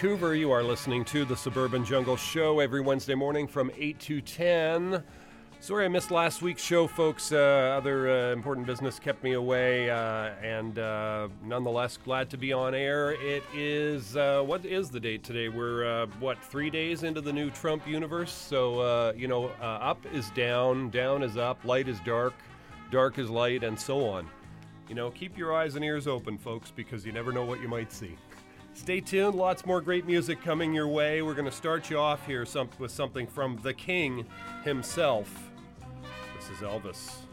Vancouver. You are listening to the Suburban Jungle Show every Wednesday morning from 8 to 10. Sorry I missed last week's show, folks. Uh, other uh, important business kept me away, uh, and uh, nonetheless, glad to be on air. It is, uh, what is the date today? We're, uh, what, three days into the new Trump universe? So, you know, up is down, down is up, light is dark, dark is light, and so on. You know, keep your eyes and ears open, folks, because you never know what you might see. Stay tuned, lots more great music coming your way. We're going to start you off here with something from the King himself. This is Elvis.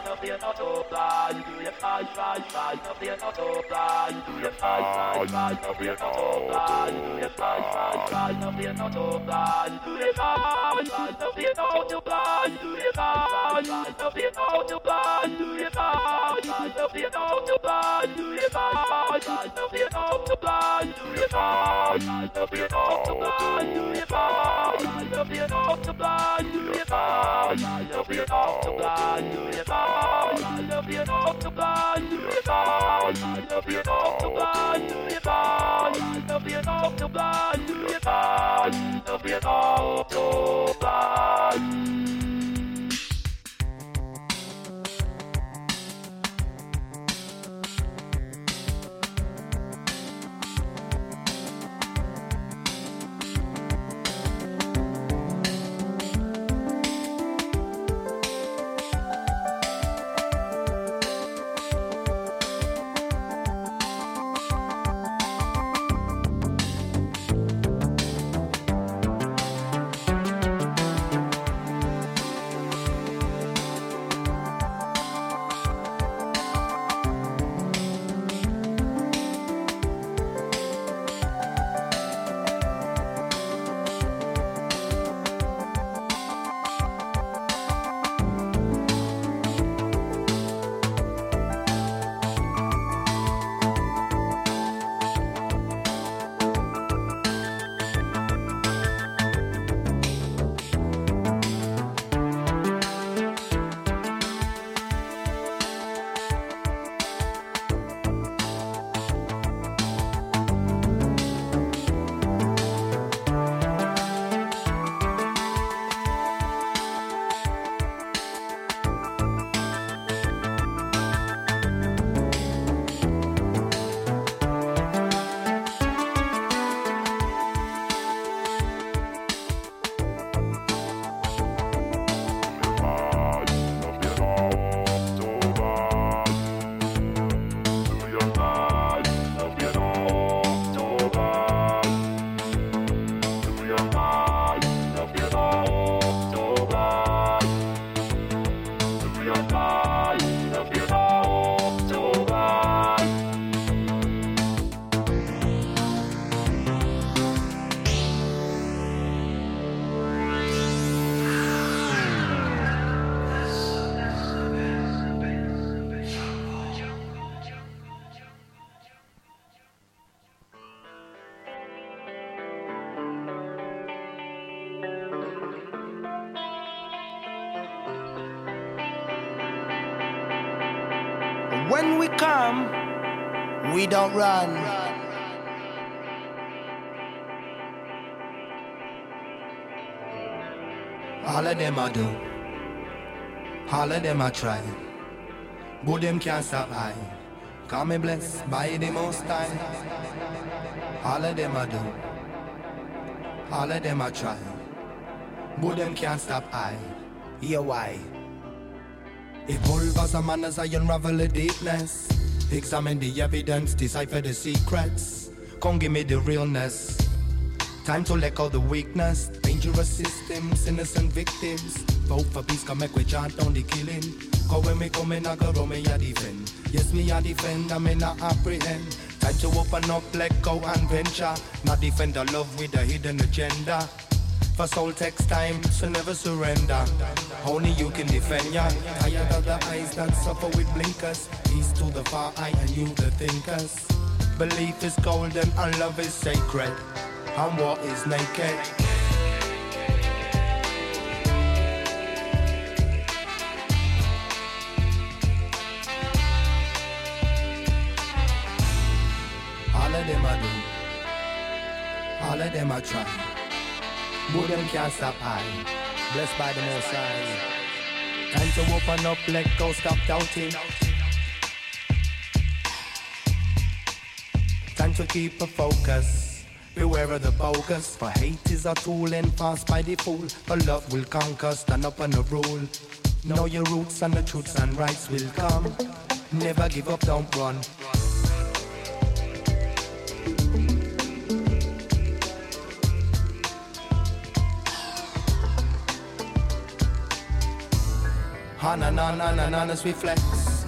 fly, up there, not to fly, do you fly, fly, fly, up there, not to fly, do you fly, fly, fly, up there, not to fly, do you fly, fly, fly, up there, not to fly, do you fly, fly, up there, not to fly, do you out, don't autobahn, du dem out, auf die Autobahn, du dem out, auf die Autobahn, du dem out, auf die Autobahn, du dem out, auf die Autobahn, du dem out, don't Autobahn, du dem out, auf die Autobahn, du dem out, auf die Autobahn, du dem out, auf die Autobahn, du dem out, auf die Autobahn. Them I try. But them can't stop I. Call me blessed by the most time. All of them I do. All of them I try. But them can't stop I. Yeah, why? Evolve as a man as I unravel the deepness. Examine the evidence, decipher the secrets. Come give me the realness. Time to let go the weakness. Dangerous systems, innocent victims. Vote for peace, come make we chant on the killing. Cause when me come in, I go roll me a defend. Yes, me a defend, I may not apprehend. Time to open up, let go and venture. Not defend the love with a hidden agenda. For soul takes time, so never surrender. Only you can defend ya. Tired of the eyes that suffer with blinkers. Peace to the far eye and you the thinkers. Belief is golden and love is sacred. And war is naked. All of them I try. But them can't stop I. Blessed by the Most High. Time to open up, let go, stop doubting. Time to keep a focus. Beware of the bogus. For hate is a tool and fast by the fool. But love will conquer, stand up on the rule. Know your roots and the truths and rights will come. Never give up, don't run. On and on and on, on as we flex.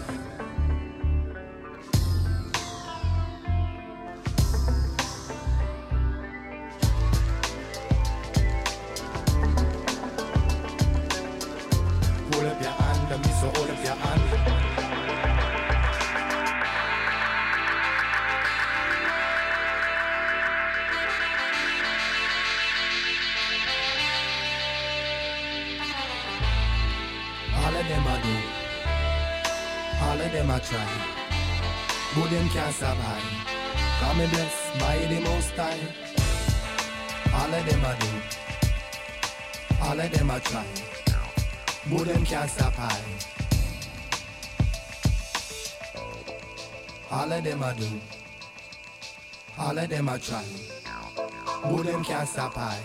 Can't stop I. Come me blessed by the most high. All of them I do. All of them I try. But them can't stop I. All of them I do. All of them I try. But them can't stop I.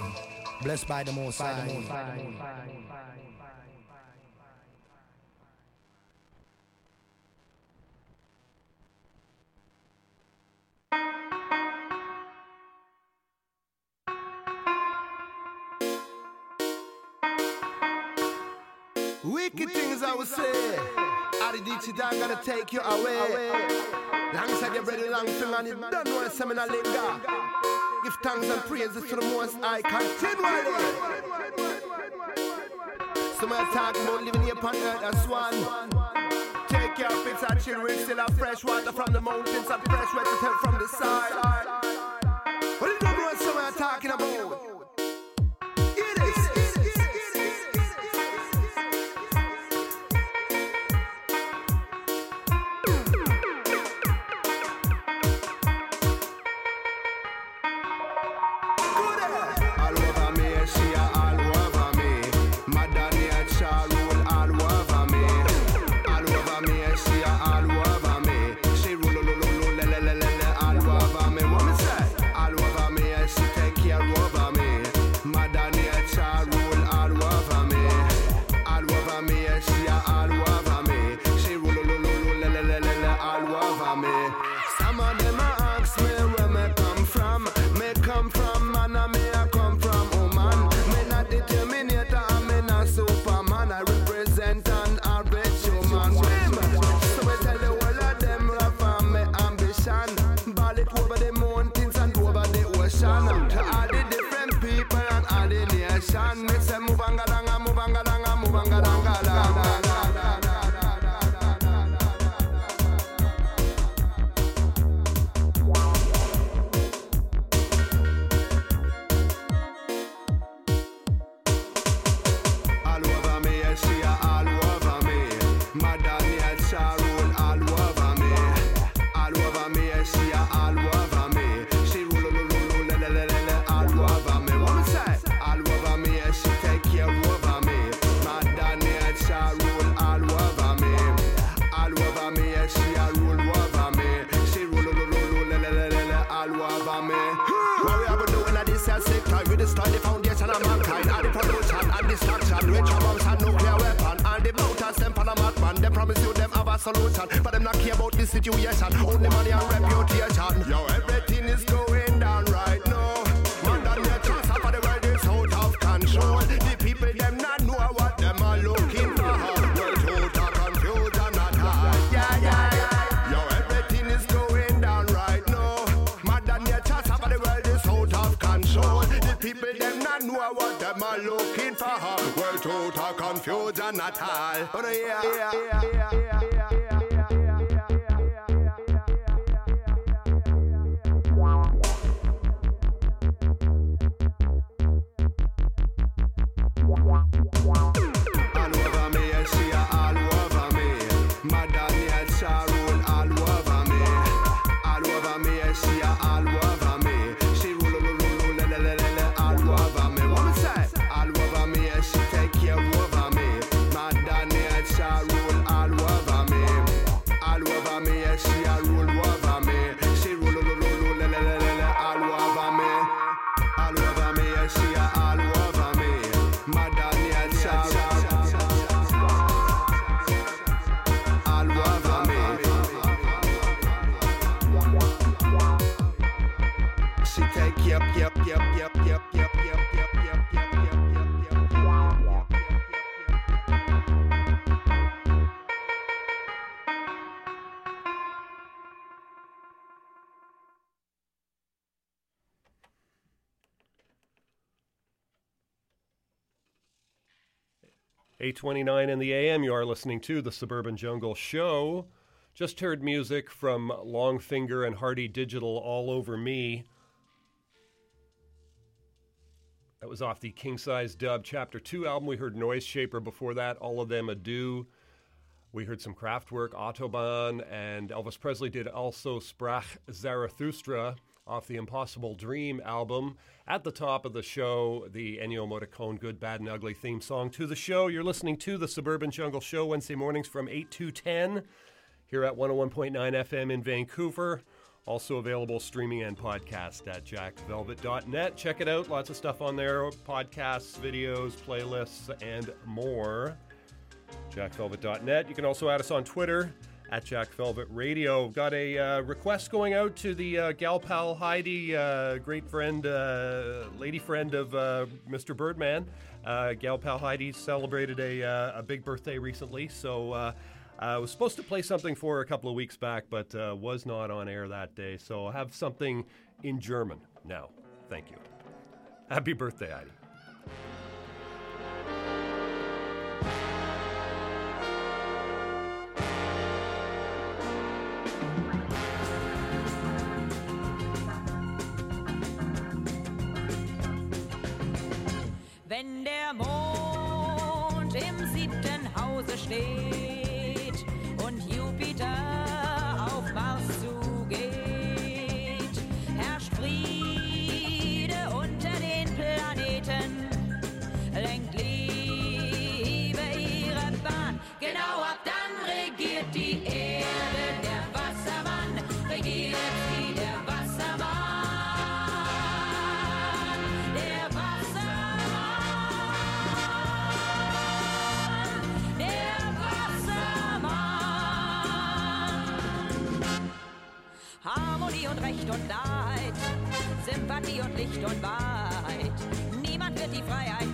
Blessed by the most high. Wicked things I would say. Adi Dixie Dan gonna take you away. Alongside your brother long thing and you don't know it's seminar linger. Give thanks and praises to the most high continually. Some are talking about living here upon earth as one. Take care of our children, still have fresh water from the mountains and fresh water from the side. with you, yes, 829 in the AM. You are listening to the Suburban Jungle Show. Just heard music from Longfinger and Hardy Digital all over me. That was off the King Size Dub Chapter 2 album. We heard Noise Shaper before that, all of them adieu. We heard some Kraftwerk, Autobahn, and Elvis Presley did also Sprach Zarathustra off the Impossible Dream album. At the top of the show, the Ennio Morricone Good, Bad, and Ugly theme song to the show. You're listening to the Suburban Jungle Show Wednesday mornings from 8 to 10 here at 101.9 FM in Vancouver. Also available streaming and podcast at jackvelvet.net. Check it out. Lots of stuff on there podcasts, videos, playlists, and more jackvelvet.net. You can also add us on Twitter at Jack Velvet radio. Got a uh, request going out to the uh, gal pal Heidi, uh, great friend, uh, lady friend of uh, Mr. Birdman. Uh, gal pal Heidi celebrated a, a big birthday recently, so I was supposed to play something for her a couple of weeks back, but was not on air that day. So I have something in German now. Thank you. Happy birthday, Heidi. Wenn der Mond im siebten Hause steht und Wahrheit. Niemand wird die Freiheit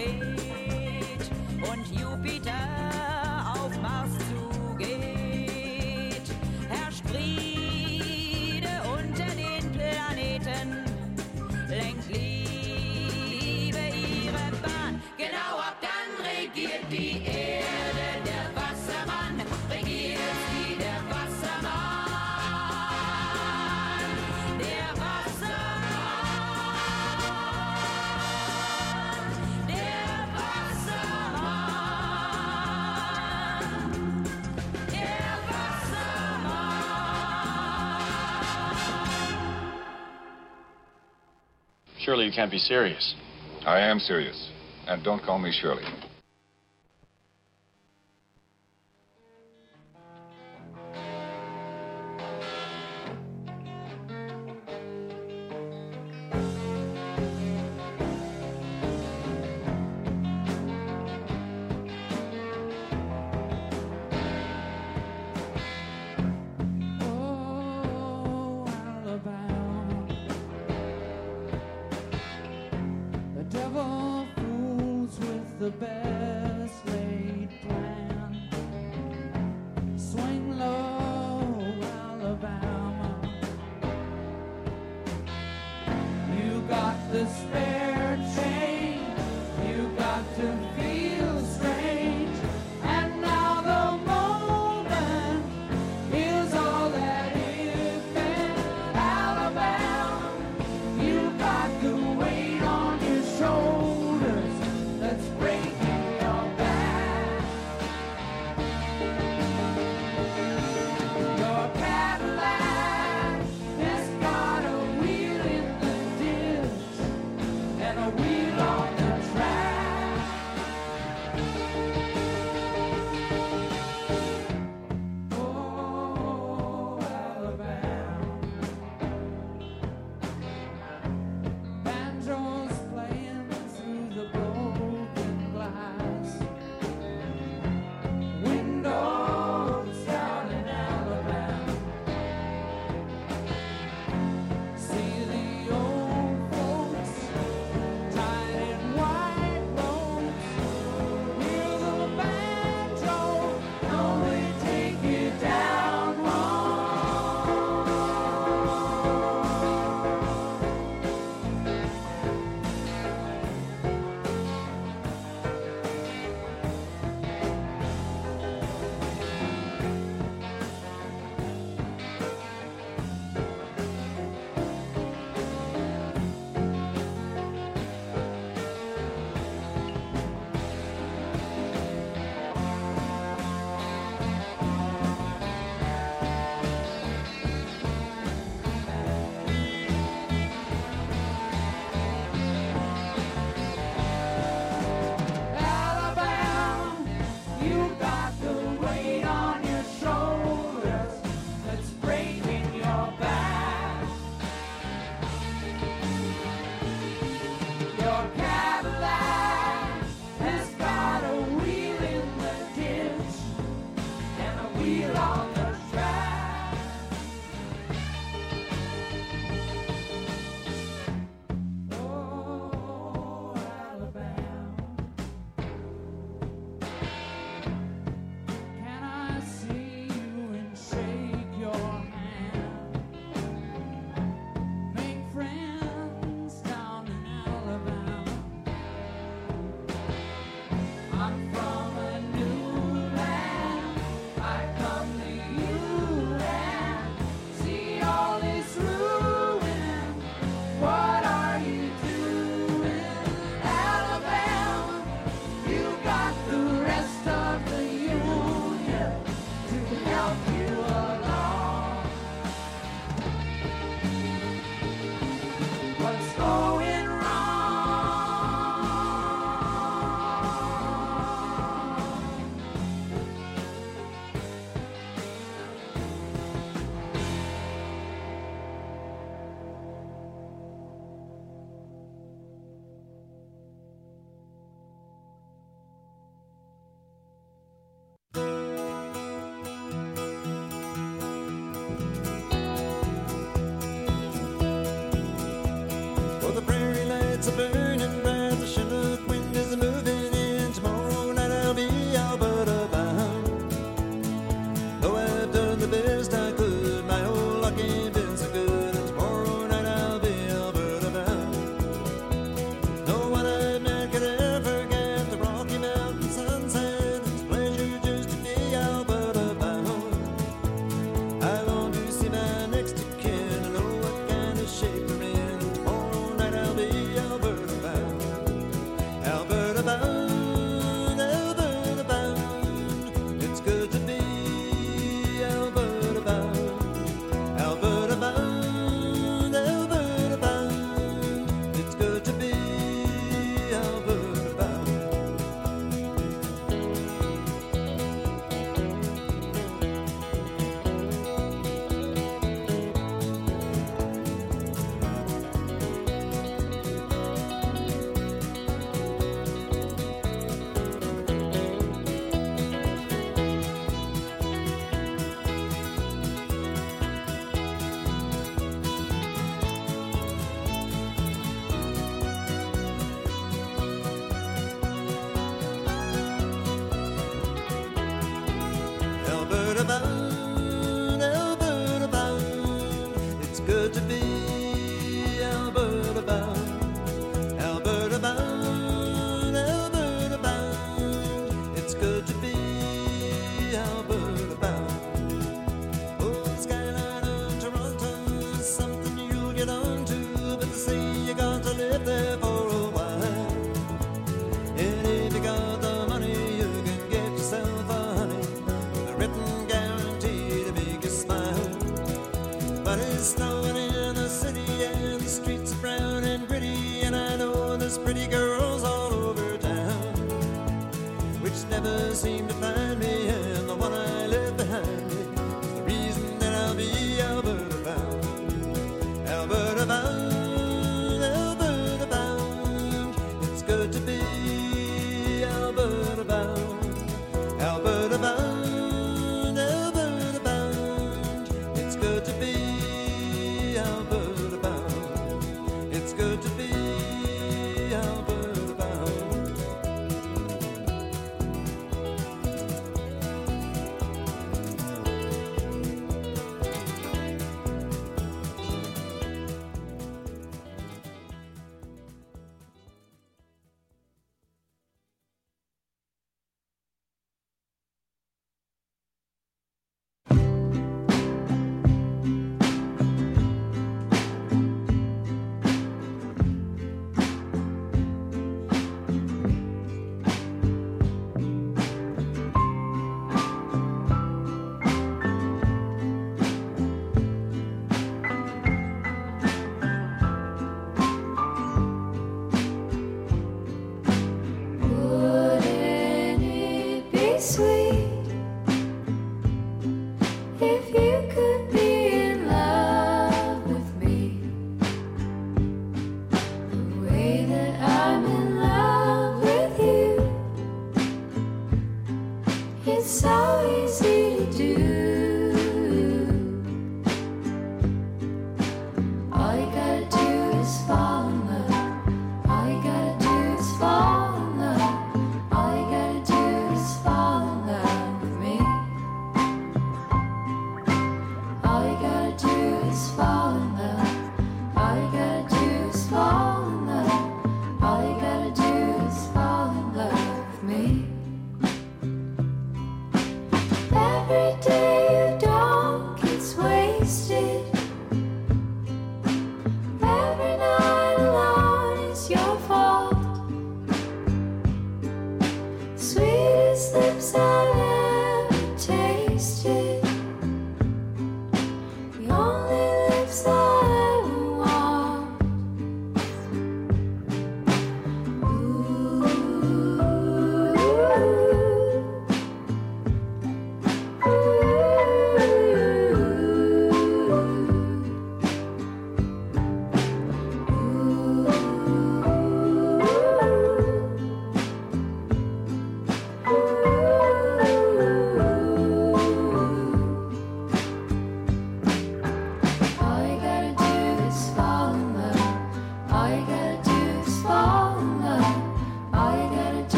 face Surely you can't be serious. I am serious. And don't call me Shirley.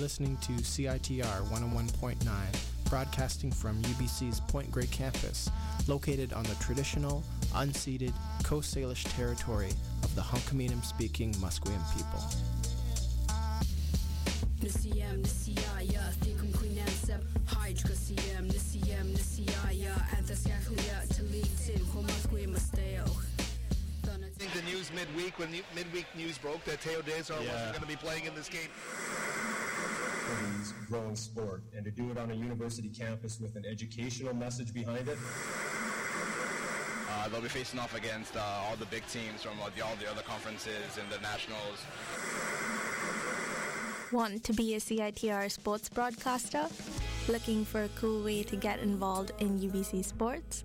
Listening to CITR 101.9, broadcasting from UBC's Point Grey campus, located on the traditional, unceded Coast Salish territory of the Hunkaminam speaking Musqueam people. Nisiyam, Nisiyaya, Thikum Queenansep, Hydra Siyam, Nisiyam, Nisiyaya, Anthasyakuya, Talitin, Homasque Masteo. I think the news midweek, when the midweek news broke that Teo Desar Yeah. wasn't going to be playing in this game. Rugby's growing sport, and to do it on a university campus with an educational message behind it. Uh, they'll be facing off against uh, all the big teams from uh, the, all the other conferences and the nationals. Want to be a CITR sports broadcaster? Looking for a cool way to get involved in UBC sports?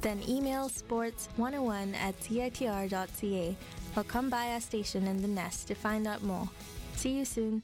Then email sports101 at CITR.ca or come by our station in the Nest to find out more. See you soon.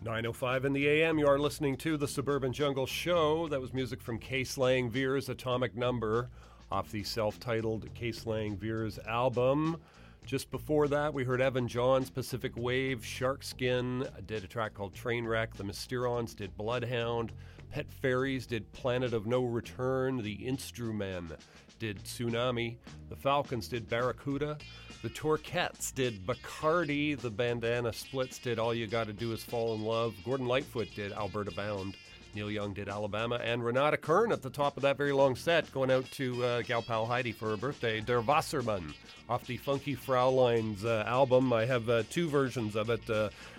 Nine oh five in the AM. You are listening to the Suburban Jungle Show. That was music from Case Lang Veirs Atomic Number off the self-titled Case Lang Veirs album. Just before that, we heard Evan Johns Pacific Wave, Sharkskin did a track called Trainwreck. The Mysterons did Bloodhound. Pet Fairies did Planet of No Return. The Instrumen did Tsunami. The Falcons did Barracuda. The Torquettes did Bacardi. The Bandana Splits did All You Gotta Do Is Fall in Love. Gordon Lightfoot did Alberta Bound. Neil Young did Alabama. And Renata Kern at the top of that very long set going out to uh, gal pal Heidi for her birthday. Der Wassermann off the Funky Fraulein's uh, album. I have uh, two versions of it.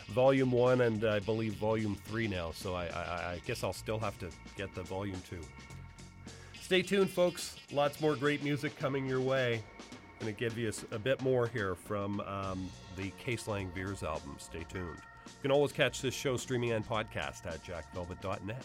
Volume one and I believe volume three now, so I, I, I guess I'll still have to get the volume two. Stay tuned, folks. Lots more great music coming your way. Going to give you a bit more here from um, the Case Lang Veirs album. Stay tuned. You can always catch this show streaming and podcast at jackvelvet.net.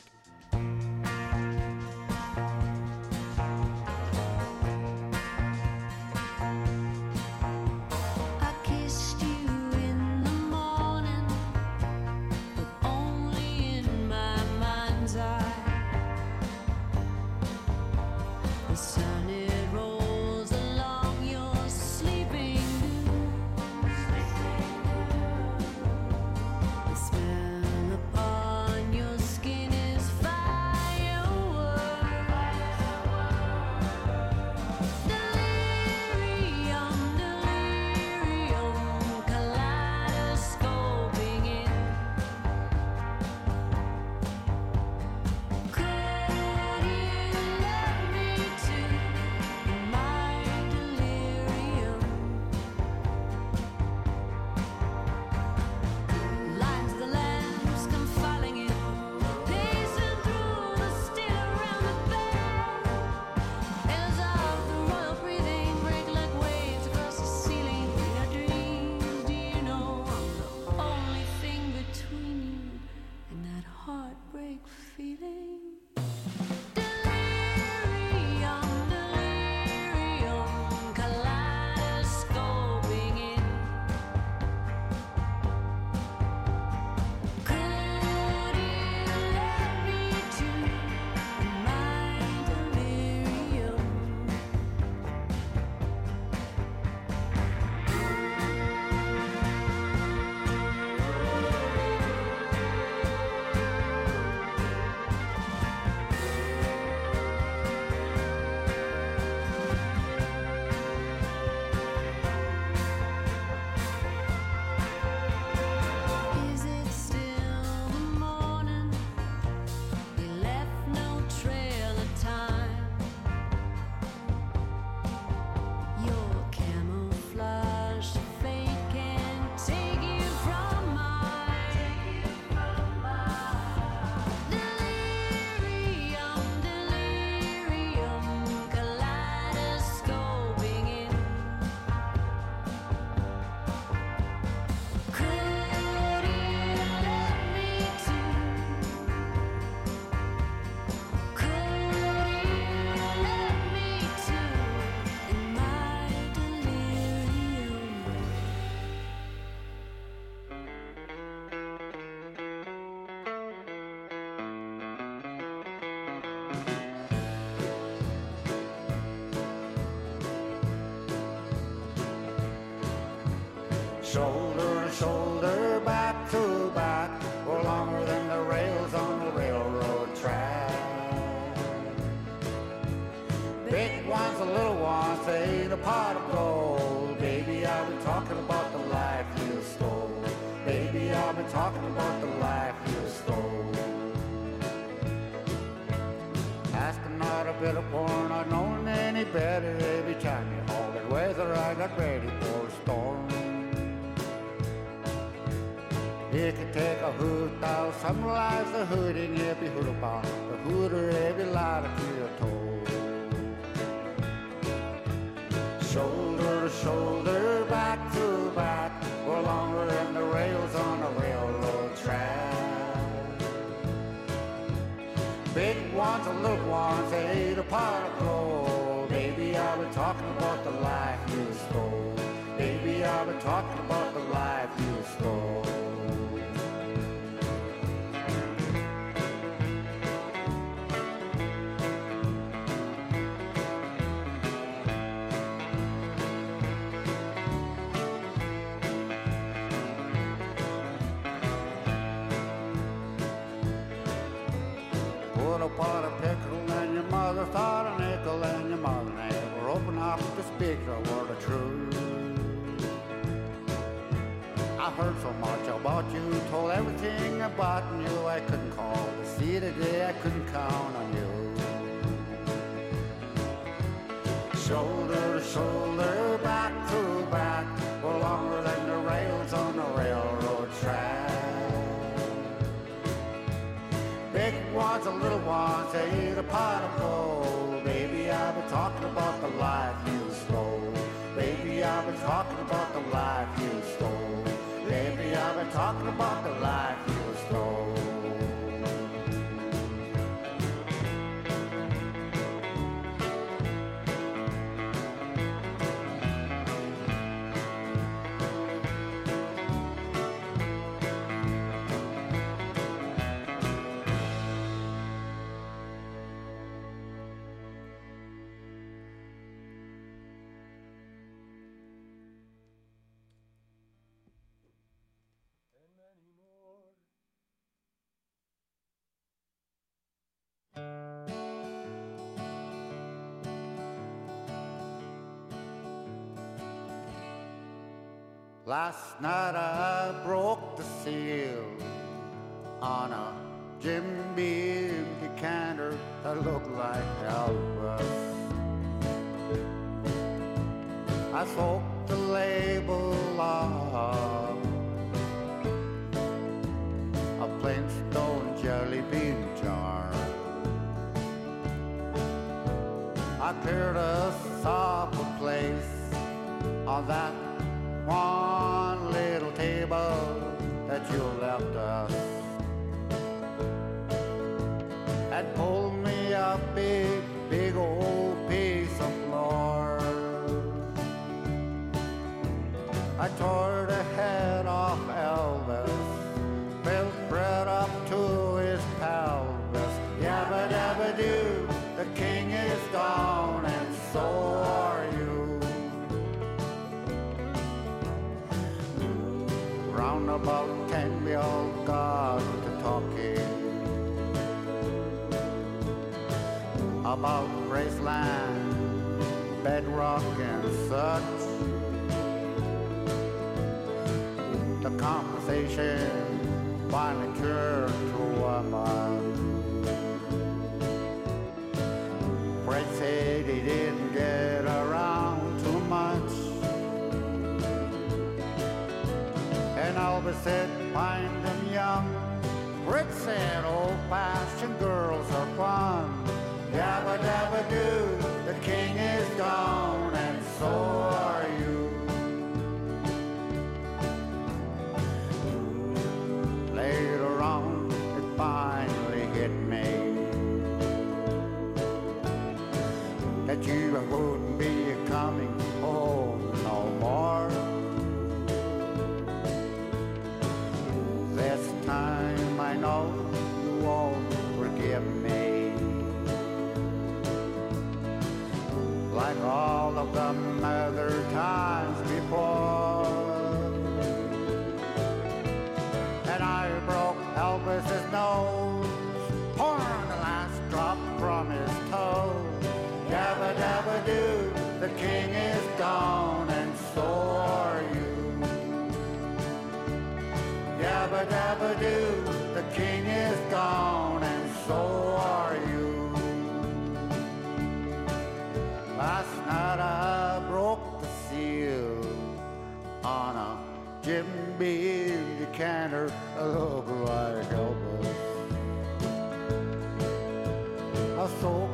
Shoulder to shoulder, back to back, we're longer than the rails on the railroad track. Big ones and little ones ain't a pot of gold. Baby, I've been talking about the life you stole. Baby, I've been talking about the life you stole. Asking not a bit of porn, not knowing any better. Every time you it, whether I got ready for a storm. Take a hood out, summarize the hood in every hood about the hood or every light to your toe. Shoulder to shoulder, back to back, we're longer than the rails on a railroad track. Big ones and little ones ain't a pot of gold. Baby, I've been talking about the life you stole. Baby, I've been talking about up the word of truth. I heard so much about you, told everything about you. I couldn't call to see today, I couldn't count on you. Shoulder to shoulder, back to back, we're longer than the rails on the railroad track. Big ones and little ones ain't a pot of gold. Talking about the life you stole. Baby, I've been talking about the life you Last night I broke the seal on a Jim Beam decanter that looked like Elvis. I soaked the label off I cleared us off a place on that one little table that you left us and pulled me a big, big old piece of floor. I tore about ten we all got to talking about Graceland, bedrock and such. The conversation finally turned And Albert said, find them young. Fred said, old fashioned girls are fun. Yabba dabba doo, the king is gone, and so are you. Later on, it finally hit me that you wouldn't Oh, A look like Elvis. I soaked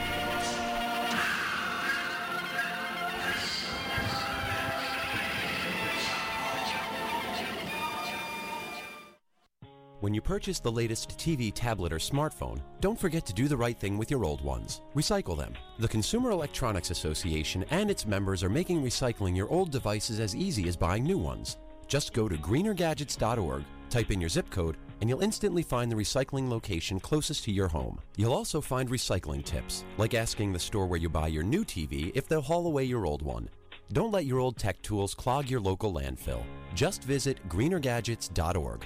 purchase the latest TV, tablet, or smartphone, don't forget to do the right thing with your old ones. Recycle them. The Consumer Electronics Association and its members are making recycling your old devices as easy as buying new ones. Just go to greenergadgets.org, type in your zip code, and you'll instantly find the recycling location closest to your home. You'll also find recycling tips, like asking the store where you buy your new TV if they'll haul away your old one. Don't let your old tech tools clog your local landfill. Just visit greenergadgets.org.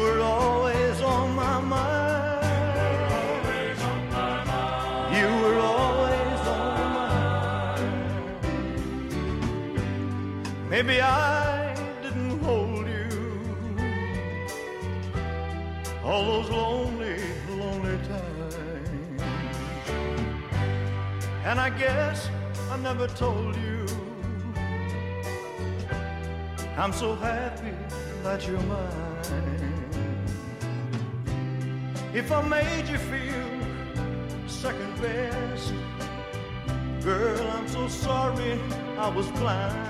Were always on my mind. You were always on my mind. Maybe I didn't hold you all those lonely, lonely times. And I guess I never told you I'm so happy that you're mine. If I made you feel second best, girl, I'm so sorry I was blind.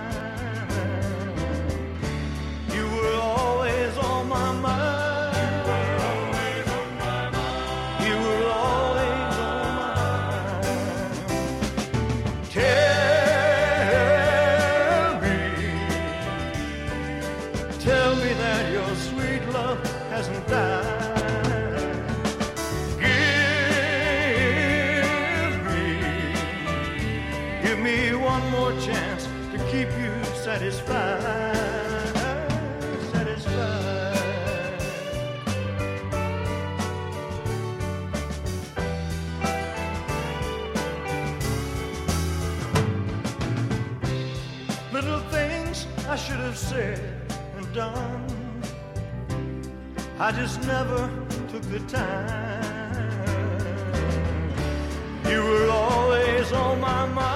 Said and done. I just never took the time. You were always on my mind.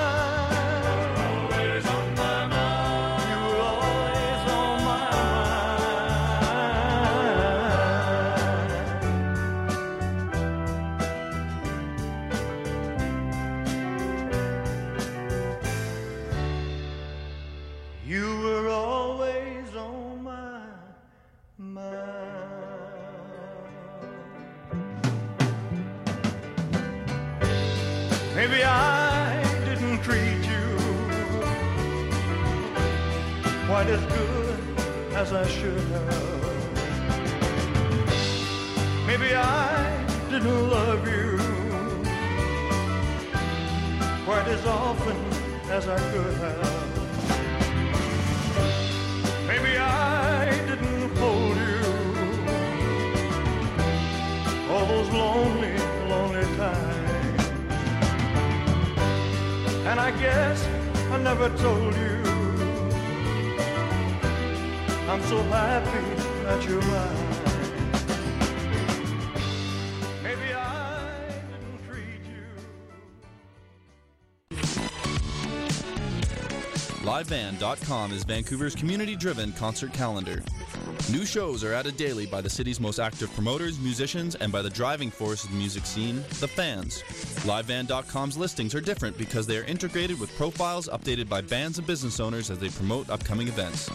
LiveVan.com is Vancouver's community driven concert calendar. New shows are added daily by the city's most active promoters, musicians, and by the driving force of the music scene, the fans. LiveVan.com's listings are different because they are integrated with profiles updated by bands and business owners as they promote upcoming events.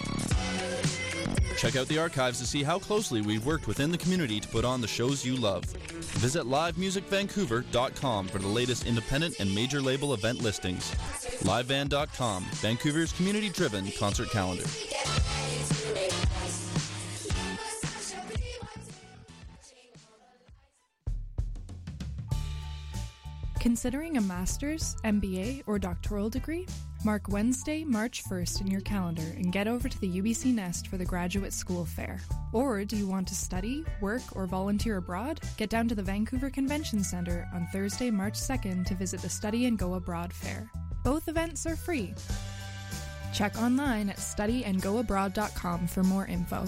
Check out the archives to see how closely we've worked within the community to put on the shows you love. Visit livemusicvancouver.com for the latest independent and major label event listings. LiveVan.com, Vancouver's community driven concert calendar. Considering a master's, MBA, or doctoral degree? Mark Wednesday, March 1st in your calendar and get over to the UBC Nest for the Graduate School Fair. Or do you want to study, work, or volunteer abroad? Get down to the Vancouver Convention Centre on Thursday, March 2nd to visit the Study and Go Abroad Fair. Both events are free. Check online at studyandgoabroad.com for more info.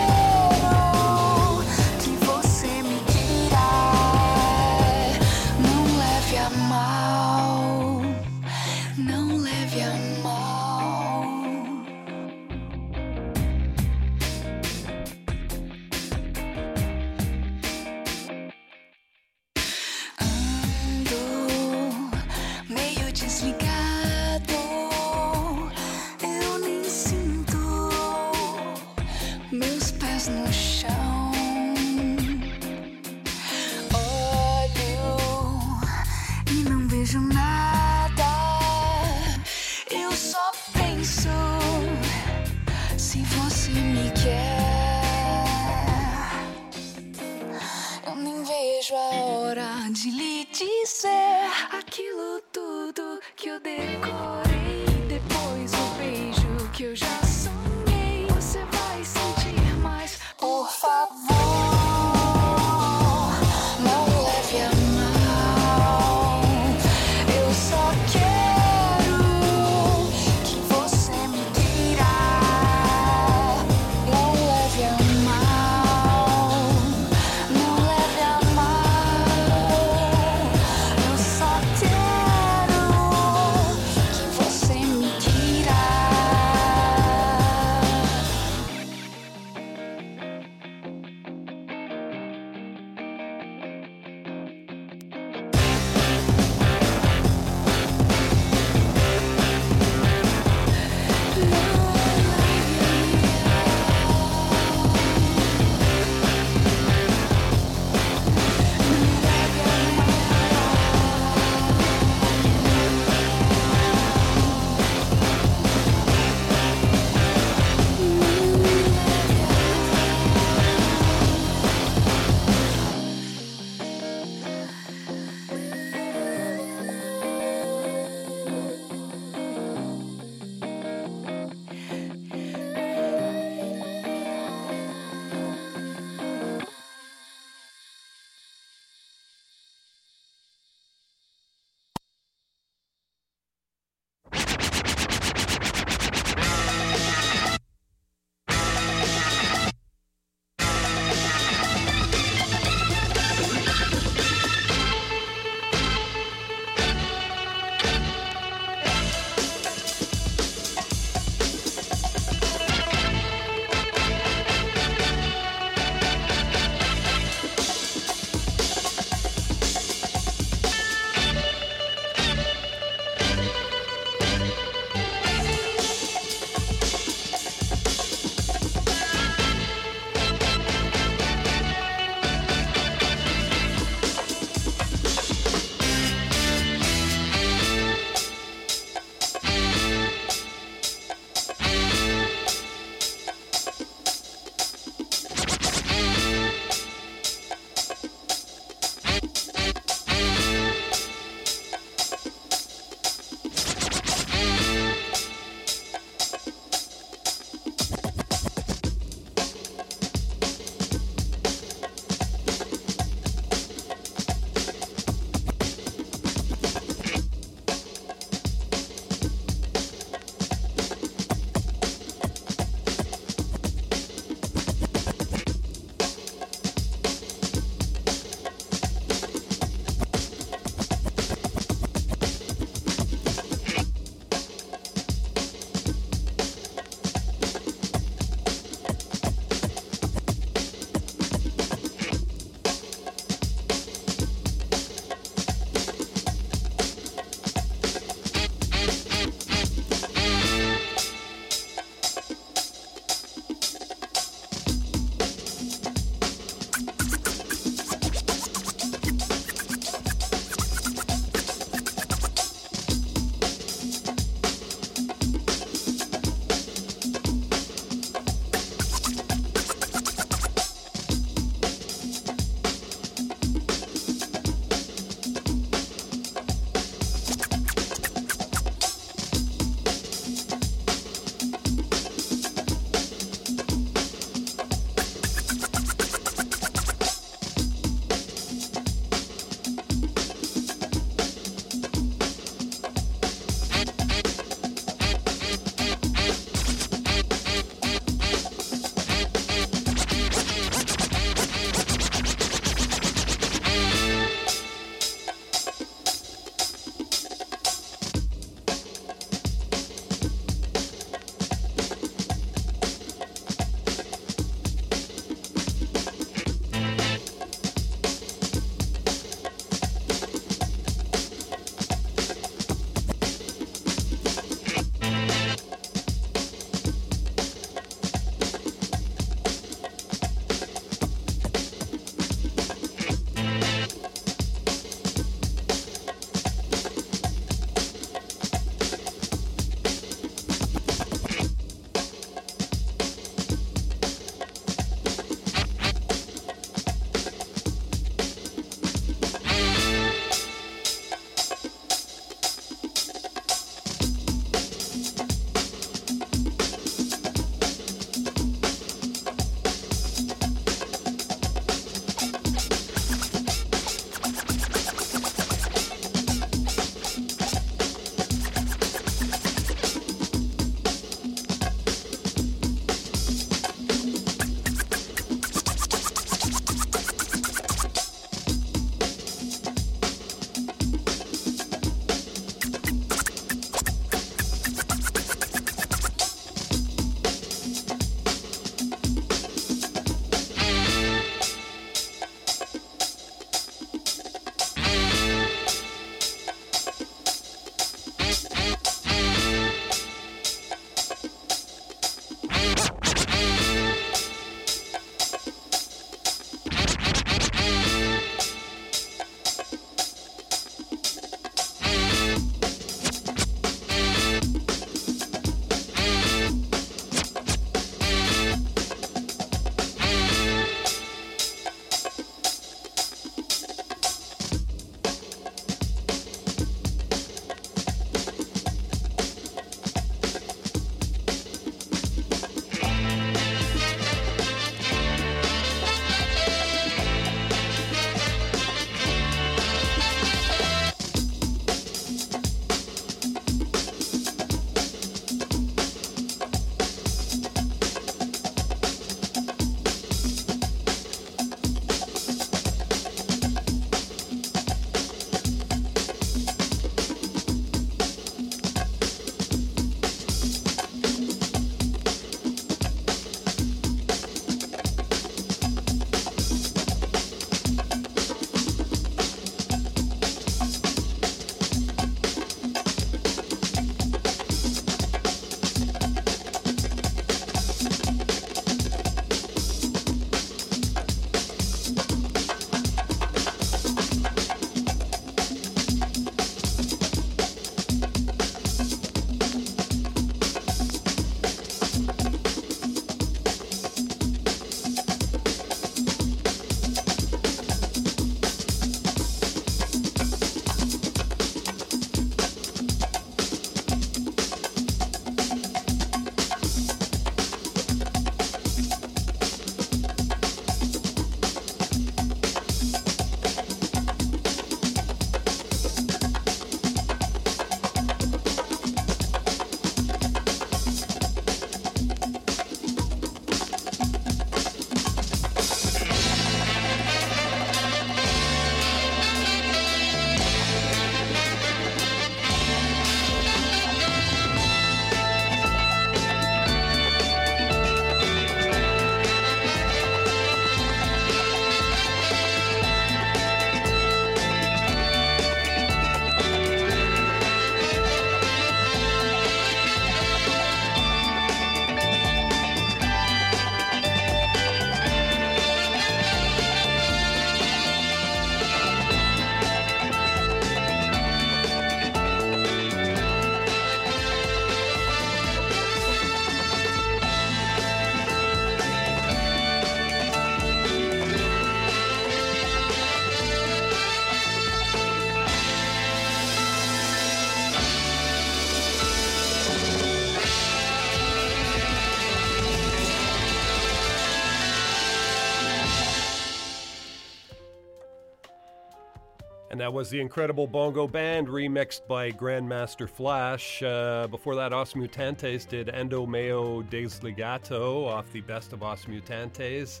That was the Incredible Bongo Band remixed by Grandmaster Flash. Uh, before that, Os Mutantes did Endo Meo Desligato off the Best of Os Mutantes.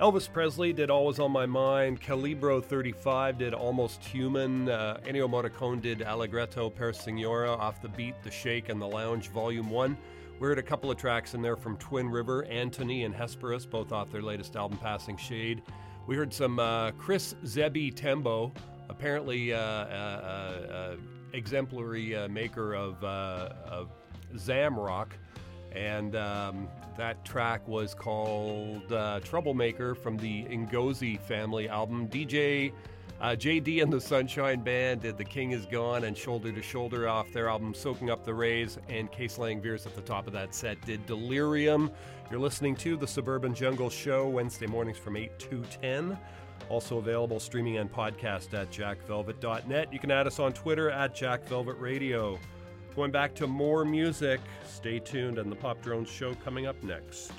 Elvis Presley did Always on My Mind. Calibro 35 did Almost Human. Uh, Ennio Morricone did Allegretto per Signora off the Beat, the Shake, and the Lounge Volume 1. We heard a couple of tracks in there from Twin River, Antony, and Hesperus, both off their latest album, Passing Shade. We heard some uh, Chris Zebby Tembo, apparently uh, uh, uh, exemplary uh, maker of, uh, of Zamrock. And um, that track was called Troublemaker from the Ngozi family album. DJ uh, JD and the Sunshine Band did The King Is Gone and Shoulder to Shoulder off their album Soaking Up the Rays. And Case Lang Veirs at the top of that set did Delirium. You're listening to The Suburban Jungle Show Wednesday mornings from 8 to 10. Also available streaming and podcast at jackvelvet.net. You can add us on Twitter at jackvelvetradio. Going back to more music, stay tuned, and the Pop Drones show coming up next.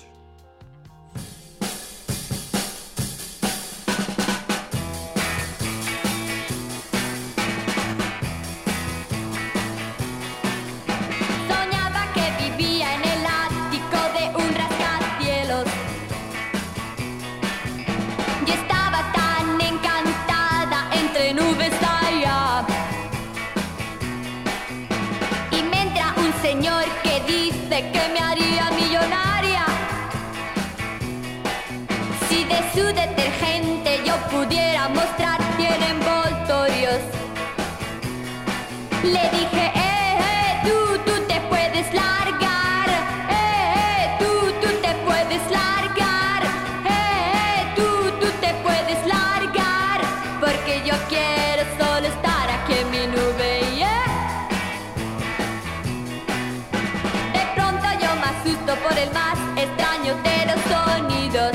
Por el más extraño de los sonidos.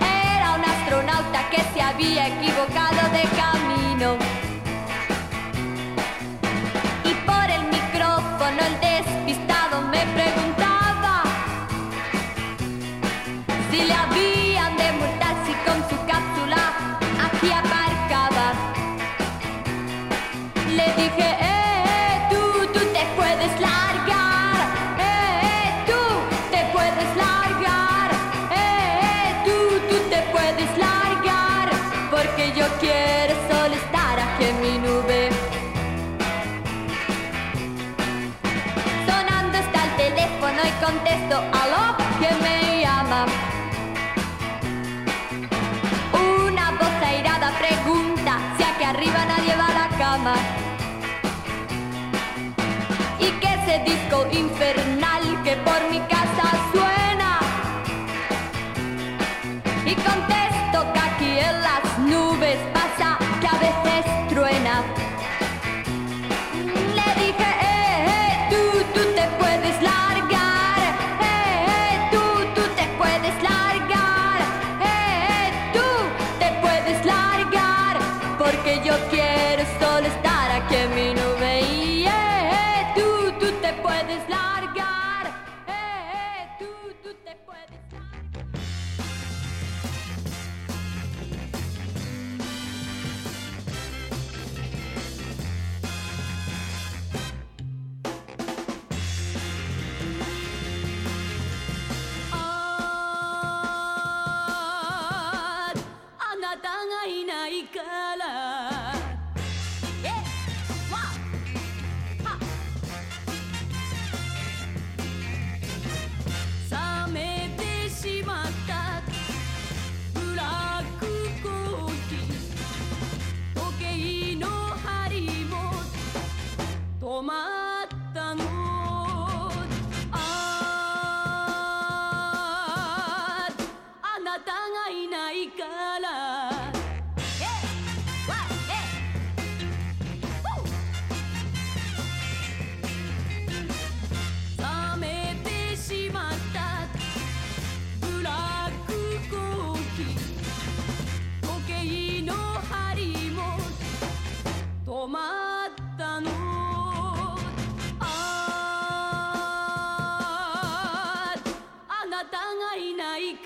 Era un astronauta que se había contesto, aló, ¿quién me llama? Una voz airada pregunta si aquí arriba nadie va a la cama. Y que ese disco infernal que por mi casa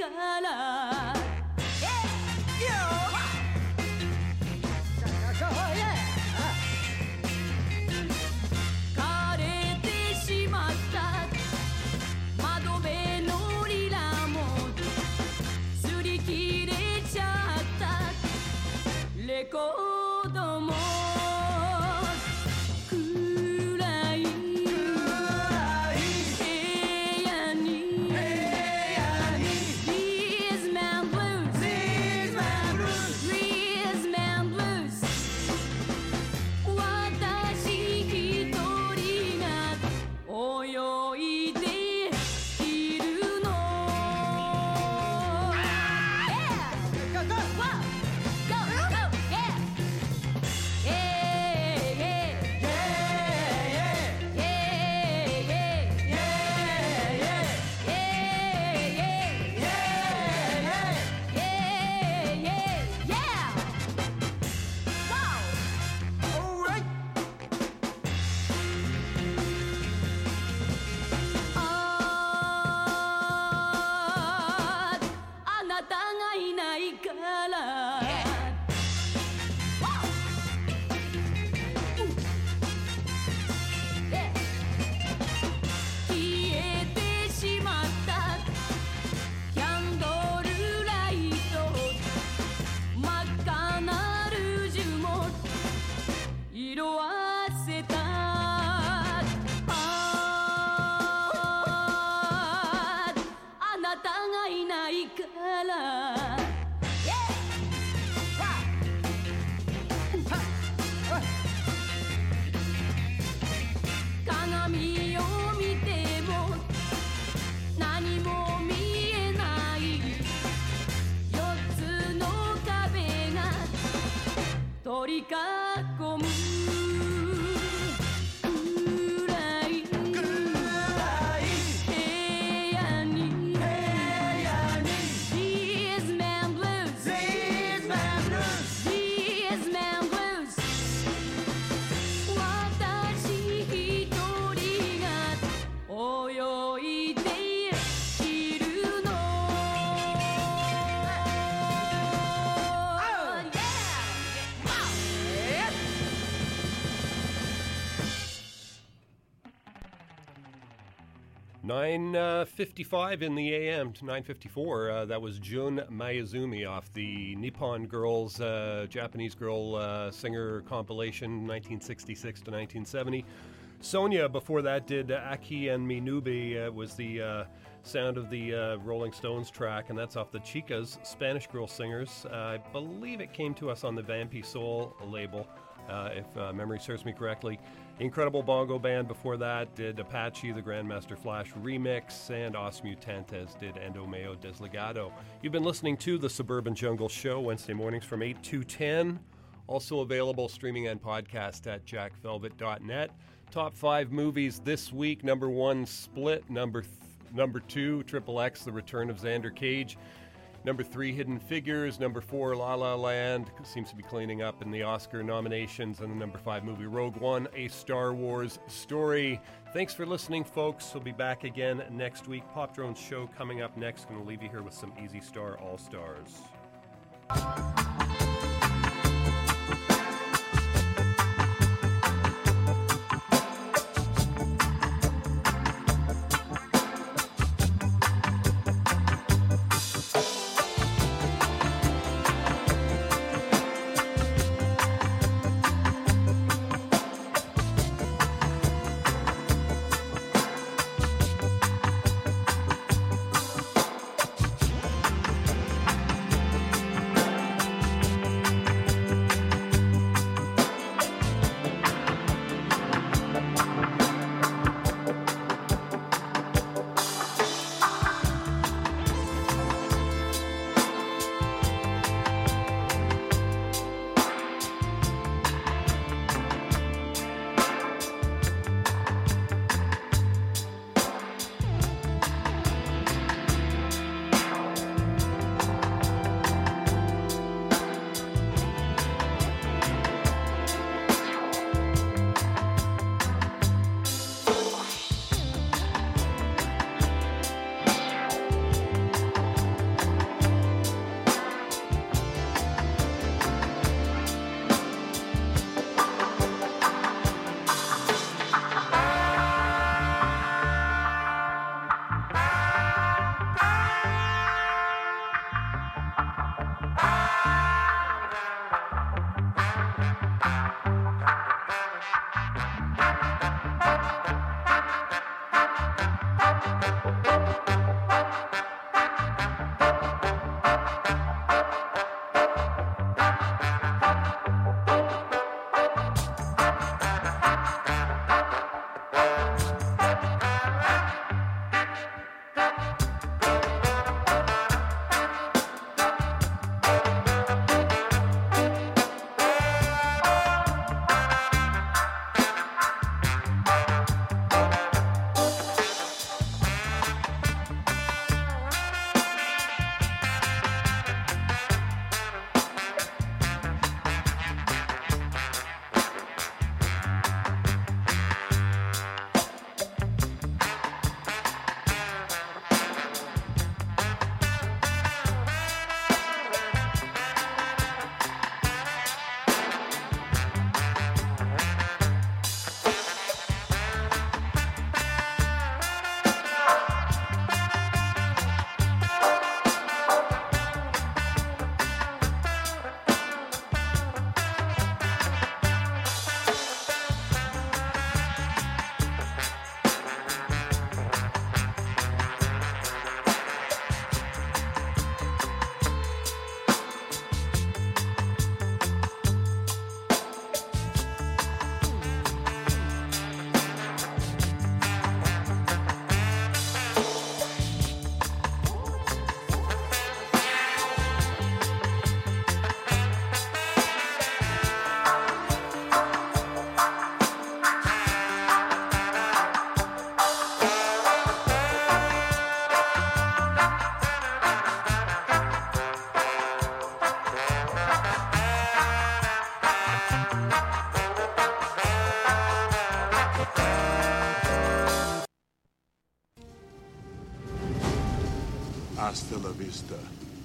قلب 55 in the AM to 9:54. Uh, that was Jun Mayuzumi off the Nippon Girls uh, Japanese Girl uh, Singer compilation 1966 to 1970. Sonia before that did Aquí en mi nube was the uh, sound of the uh, Rolling Stones track and that's off the Chicas Spanish Girl Singers. I believe it came to us on the Vampi Soul label. Uh, if memory serves me correctly. Incredible Bongo Band before that did Apache, the Grandmaster Flash remix, and Os Mutantes did Endo Meo Desligado. You've been listening to the Suburban Jungle Show Wednesday mornings from 8 to 10. Also available streaming and podcast at jackvelvet.net. Top five movies this week. Number one, Split. Number th- number two, Triple X, The Return of Xander Cage. Number three, Hidden Figures. Number four, La La Land. Seems to be cleaning up in the Oscar nominations. And the number five movie, Rogue One, a Star Wars story. Thanks for listening, folks. We'll be back again next week. Pop Drone's show coming up next. Going to leave you here with some Easy Star All Stars.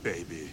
Baby.